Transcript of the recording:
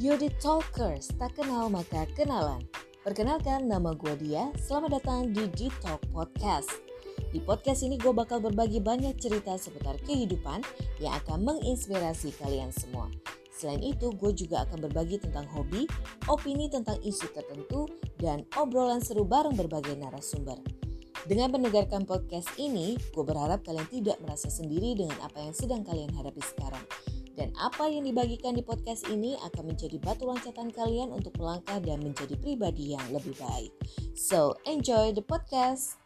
The Talkers, tak kenal maka kenalan. Perkenalkan nama gue Dia, selamat datang di G-Talk Podcast. Di podcast ini gue bakal berbagi banyak cerita seputar kehidupan yang akan menginspirasi kalian semua. Selain itu, gue juga akan berbagi tentang hobi, opini tentang isu tertentu, dan obrolan seru bareng berbagai narasumber. Dengan mendengarkan podcast ini, gue berharap kalian tidak merasa sendiri dengan apa yang sedang kalian hadapi sekarang. Dan apa yang dibagikan di podcast ini akan menjadi batu loncatan kalian untuk melangkah dan menjadi pribadi yang lebih baik. So, enjoy the podcast!